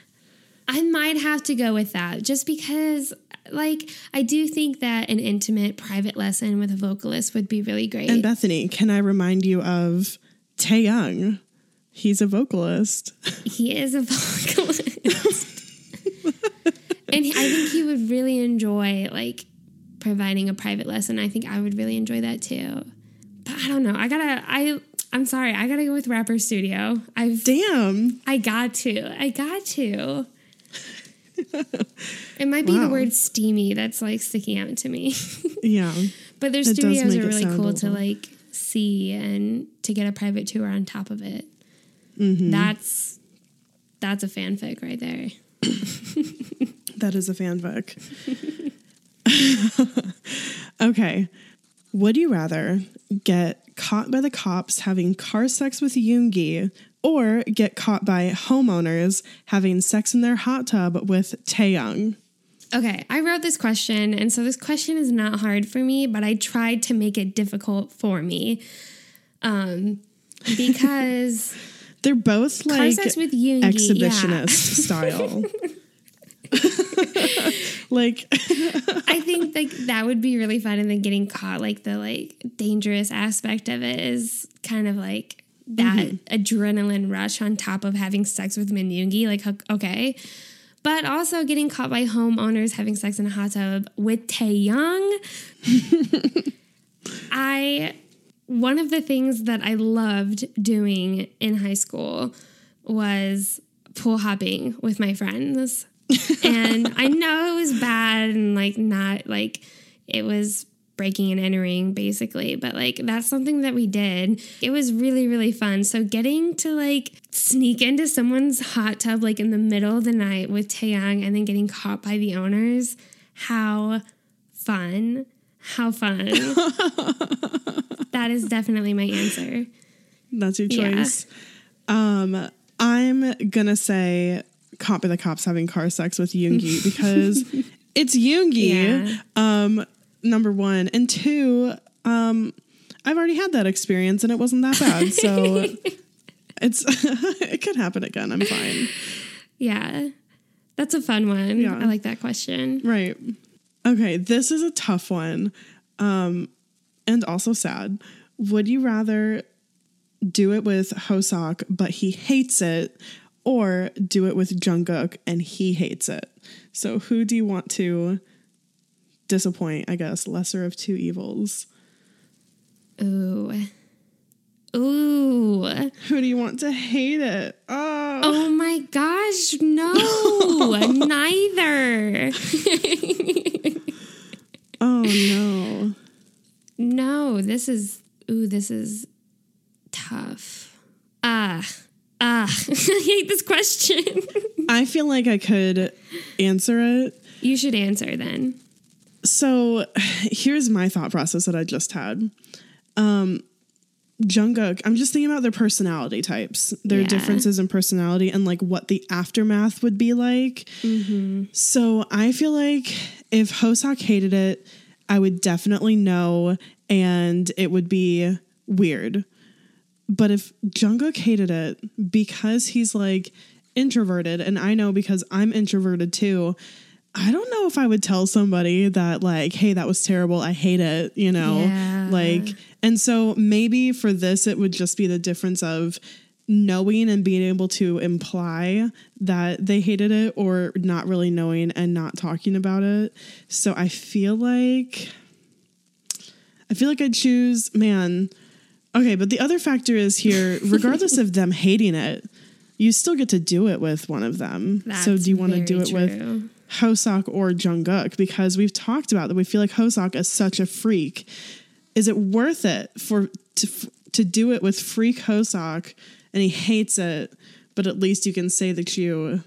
I might have to go with that just because, like, I do think that an intimate private lesson with a vocalist would be really great. And Bethany, can I remind you of Taehyung? He's a vocalist. he is a vocalist. and I think he would really enjoy, like, providing a private lesson. I think I would really enjoy that too. But I don't know. I gotta, I, I'm sorry. I gotta go with Rapper Studio. I've, Damn. I got to. I got to. It might be the word steamy that's like sticking out to me. Yeah. But their studios are really cool to like see and to get a private tour on top of it. Mm-hmm. That's that's a fanfic right there. That is a fanfic. okay. Would you rather get caught by the cops having car sex with Yoongi or get caught by homeowners having sex in their hot tub with Taehyung? Okay, I wrote this question, and so this question is not hard for me, but I tried to make it difficult for me. Um, because They're both like with Yoongi, exhibitionist yeah. style. like I think like that would be really fun, and then getting caught, like the like dangerous aspect of it is kind of like that Mm-hmm. adrenaline rush on top of having sex with Min Yoongi. Like okay, but also getting caught by homeowners having sex in a hot tub with Taeyong. I one of the things that I loved doing in high school was pool hopping with my friends. and I know it was bad and like not like it was breaking and entering basically, but like that's something that we did. It was really, really fun. So getting to like sneak into someone's hot tub like in the middle of the night with Taehyung and then getting caught by the owners, how fun. How fun. that is definitely my answer. That's your Yeah. choice. Um, I'm gonna say caught by the cops having car sex with Yoongi because it's Yoongi. Yeah. Um, number one and two. Um, I've already had that experience and it wasn't that bad. So it's it could happen again. I'm fine. Yeah. That's a fun one. Yeah. I like that question. Right. Okay, this is a tough one. Um and also sad. Would you rather do it with Hoseok but he hates it or do it with Jungkook and he hates it? So who do you want to disappoint, I guess, lesser of two evils? Ooh. Ooh. Who do you want to hate it? Oh, Oh my gosh, no. Neither. oh no. no, this is ooh, this is tough. Ah. Ah. I hate this question. I feel like I could answer it. you should answer then. So here's my thought process that I just had. Um Jungkook, I'm just thinking about their personality types, their Yeah. differences in personality, and like what the aftermath would be like. Mm-hmm. So I feel like if Hoseok hated it, I would definitely know, and it would be weird. But if Jungkook hated it because he's like introverted, and I know because I'm introverted too, I don't know if I would tell somebody that, like, hey, that was terrible. I hate it, you know? Yeah. Like, and so maybe for this, it would just be the difference of knowing and being able to imply that they hated it or not really knowing and not talking about it. So I feel like, I feel like I'd choose, man. Okay, but the other factor is here, regardless of them hating it, you still get to do it with one of them. so do you want to do it with true. Hoseok or Jungkook? Because we've talked about that. We feel like Hoseok is such a freak. Is it worth it for to to do it with freak Hoseok and he hates it, but at least you can say that you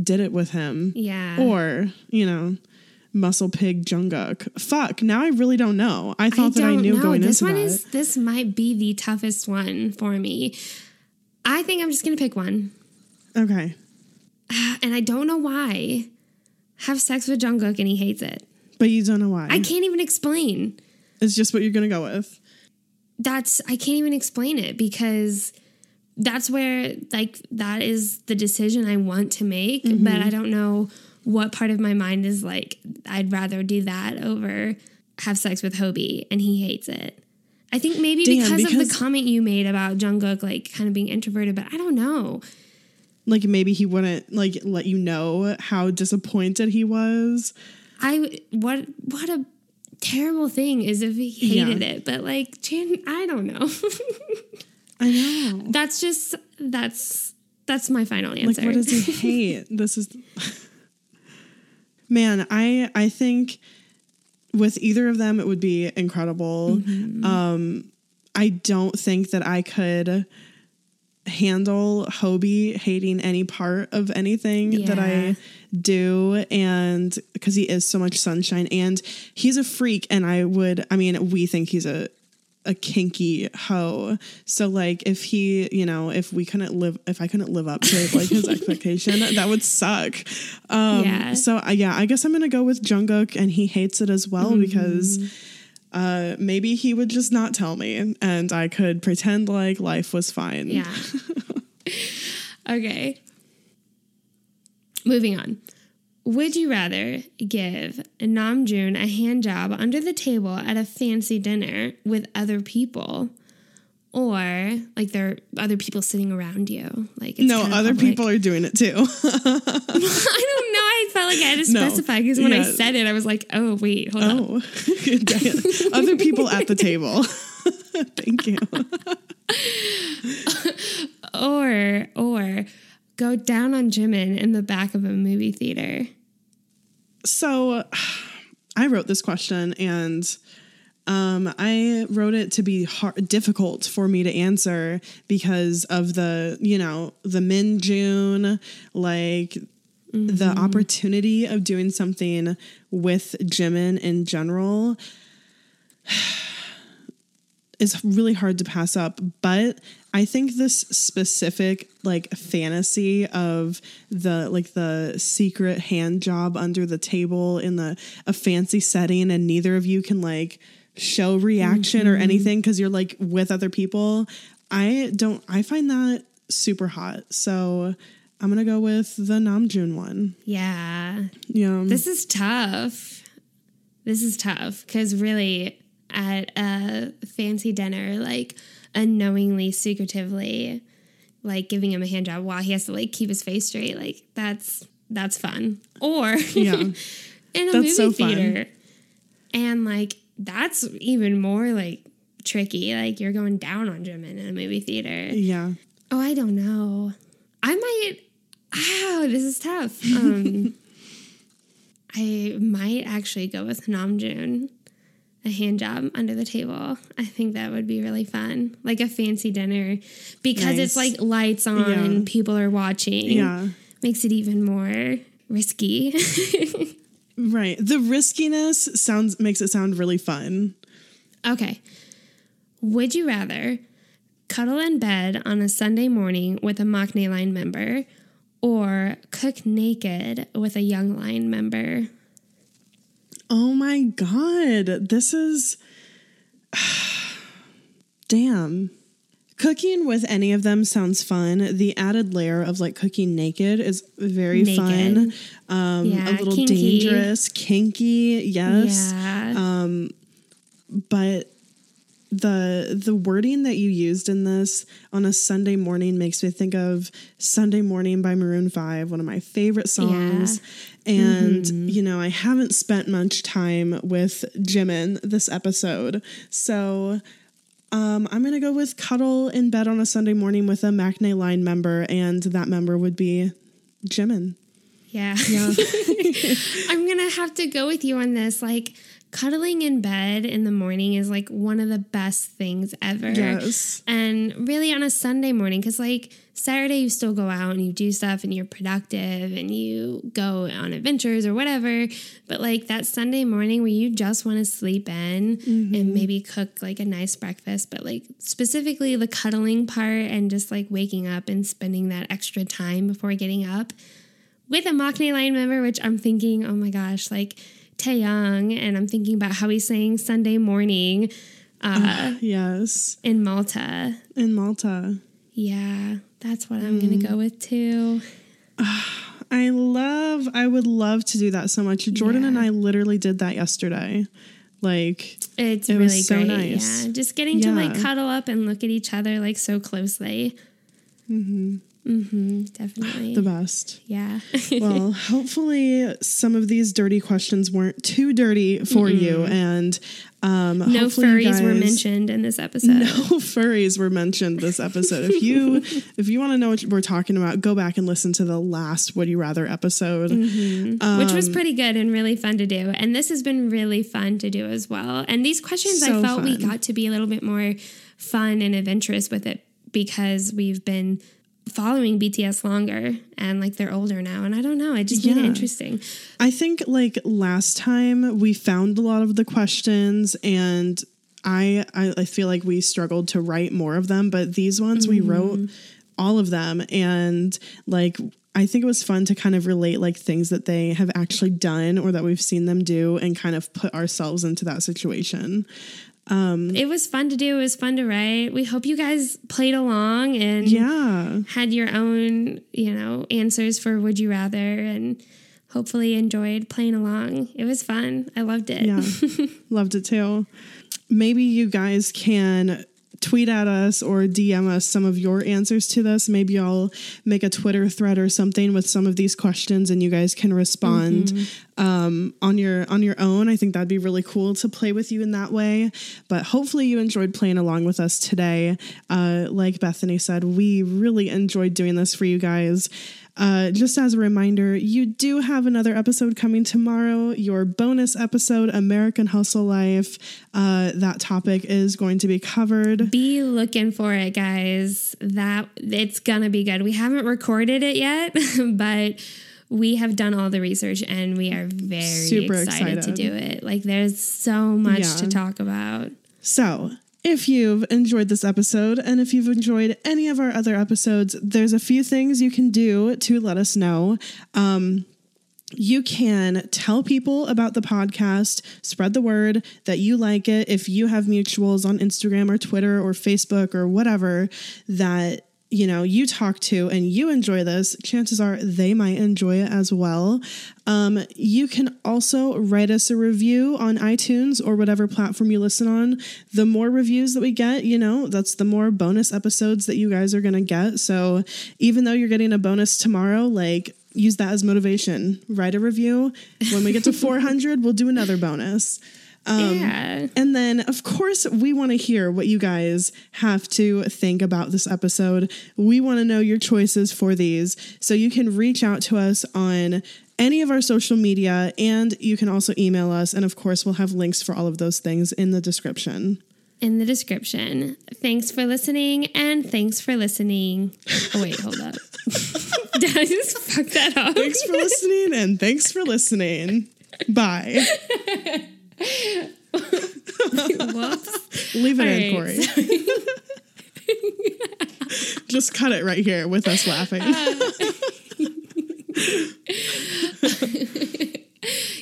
did it with him. Yeah. Or, you know, muscle pig Jungkook. Fuck, now I really don't know. I thought that I knew know. going this into one that. is this might be the toughest one for me. I think I'm just gonna pick one, okay. and I don't know why. Have sex with Jungkook and he hates it. But you don't know why. I can't even explain. It's just what you're gonna go with. That's I can't even explain it because that's where like that is the decision I want to make, Mm-hmm. but I don't know what part of my mind is like I'd rather do that over have sex with Hobi and he hates it. I think maybe Damn, because, of the comment you made about Jungkook like kind of being introverted, but I don't know. Like maybe he wouldn't like let you know how disappointed he was. I what what a terrible thing is if he hated Yeah. it, but like Chan, I don't know. I know. that's just that's that's my final answer. Like what does he hate? this is Man, I I think with either of them it would be incredible. Mm-hmm. Um I don't think that I could handle Hobi hating any part of anything that I do and because he is so much sunshine and he's a freak and I would I mean we think he's a a kinky hoe. So like if he, you know, if we couldn't live if I couldn't live up to like his expectation, that would suck. Um Yeah. so I, yeah, I guess I'm going to go with Jungkook and he hates it as well because uh maybe he would just not tell me and I could pretend like life was fine. Yeah. okay. Moving on. Would you rather give Namjoon a hand job under the table at a fancy dinner with other people, or like there are other people sitting around you? Like it's No, other public. people are doing it too. I don't. I felt like I had to No. specify because when I said it, I was like, "Oh wait, hold on." oh, it. other people at the table. Thank you. Or or go down on Jimin in the back of a movie theater. So I wrote this question and um, I wrote it to be hard, difficult for me to answer because of the, you know, the Min June, like the mm-hmm. opportunity of doing something with Jimin in general is really hard to pass up. But I think this specific like fantasy of the like the secret hand job under the table in the a fancy setting and neither of you can like show reaction or mm-hmm. anything because you're like with other people. I don't I find that super hot. So I'm gonna go with the Namjoon one. Yeah. Yeah. This is tough. This is tough because really, at a fancy dinner, like unknowingly, secretively, like giving him a hand job while he has to like keep his face straight, like that's that's fun. Or Yeah. in a That's movie so fun. theater, and like that's even more like tricky. Like you're going down on Jimin in a movie theater. yeah. Oh, I don't know. I might. Wow, this is tough. Um, I might actually go with Namjoon, a hand job under the table. I think that would be really fun, like a fancy dinner, because it's like lights on, Yeah. people are watching. Yeah. makes it even more risky. Right. The riskiness sounds makes it sound really fun. okay, would you rather cuddle in bed on a Sunday morning with a Maknae line member? Or cook naked with a hyung line member. Oh my god. This is Damn. Cooking with any of them sounds fun. The added layer of like cooking naked is very Naked. fun. Um Yeah, a little kinky. dangerous, kinky, yes. Yeah. But the the wording that you used in this on a Sunday morning makes me think of Sunday Morning by Maroon 5, one of my favorite songs. And Mm-hmm. you know, I haven't spent much time with Jimin this episode. So um, I'm gonna go with cuddle in bed on a Sunday morning with a Maknae line member, and that member would be Jimin. Yeah. Yeah. I'm going to have to go with you on this. Like, cuddling in bed in the morning is like one of the best things ever. Yes. And really on a Sunday morning, because like Saturday, you still go out and you do stuff and you're productive and you go on adventures or whatever. But like that Sunday morning where you just want to sleep in and mm-hmm. maybe cook like a nice breakfast, but like specifically the cuddling part and just like waking up and spending that extra time before getting up with a Maknae Line member, which I'm thinking, oh my gosh, like Taehyung, and I'm thinking about how he's saying Sunday morning uh, Yes. in Malta. In Malta. Yeah, that's what I'm gonna go with too. I love, I would love to do that so much. Jordan and I literally did that yesterday. Like, It's It really was so great. nice. Yeah, just getting to like cuddle up and look at each other like so closely. Mm-hmm. Mm-hmm. Definitely. the best. yeah. Well, hopefully, some of these dirty questions weren't too dirty for you. And um, no furries were mentioned in this episode. No furries were mentioned this episode. If you if you want to know what we're talking about, go back and listen to the last Would You Rather episode. Mm-hmm. which Um, was pretty good and really fun to do. And this has been really fun to do as well. And these questions, I So felt we got to be a little bit more fun and adventurous with it because we've been following BTS longer and like they're older now. And I don't know, it just made it interesting. I think like last time we found a lot of the questions and I, I I feel like we struggled to write more of them, but these ones we mm-hmm. wrote all of them and like I think it was fun to kind of relate like things that they have actually done or that we've seen them do and kind of put ourselves into that situation. Um, it was fun to do. It was fun to write. We hope you guys played along and Yeah. had your own, you know, answers for would you rather and hopefully enjoyed playing along. It was fun. I loved it. Yeah. Loved it too. Maybe you guys can tweet at us or DM us some of your answers to this. Maybe I'll make a Twitter thread or something with some of these questions and you guys can respond um, on your on your own. I think that'd be really cool to play with you in that way. But hopefully you enjoyed playing along with us today. Uh, like Bethany said, we really enjoyed doing this for you guys. Uh, just as a reminder, you do have another episode coming tomorrow, your bonus episode, American Hustle Life. Uh, that topic is going to be covered. Be looking for it, guys. That it's gonna be good. We haven't recorded it yet, but we have done all the research and we are very Super excited, to do it. Like there's so much Yeah. to talk about. So, if you've enjoyed this episode and if you've enjoyed any of our other episodes, there's a few things you can do to let us know. Um, you can tell people about the podcast, spread the word that you like it. If you have mutuals on Instagram or Twitter or Facebook or whatever that you know you talk to and you enjoy this, chances are they might enjoy it as well. Um, you can also write us a review on iTunes or whatever platform you listen on. The more reviews that we get, you know, that's the more bonus episodes that you guys are going to get. So even though you're getting a bonus tomorrow, like use that as motivation. Write a review. When we get to 400, we'll do another bonus. Um, yeah. And then, of course, we want to hear what you guys have to think about this episode. We want to know your choices for these. So you can reach out to us on any of our social media and you can also email us. And of course, we'll have links for all of those things in the description. In the description. Thanks for listening and thanks for listening. Oh wait, hold up. Did I just fuck that up? Thanks for listening and thanks for listening. Bye. Whoops. Leave it All in, right, Corey. Just cut it right here with us laughing.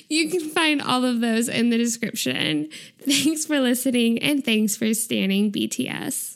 You can find all of those in the description. Thanks for listening and thanks for standing BTS.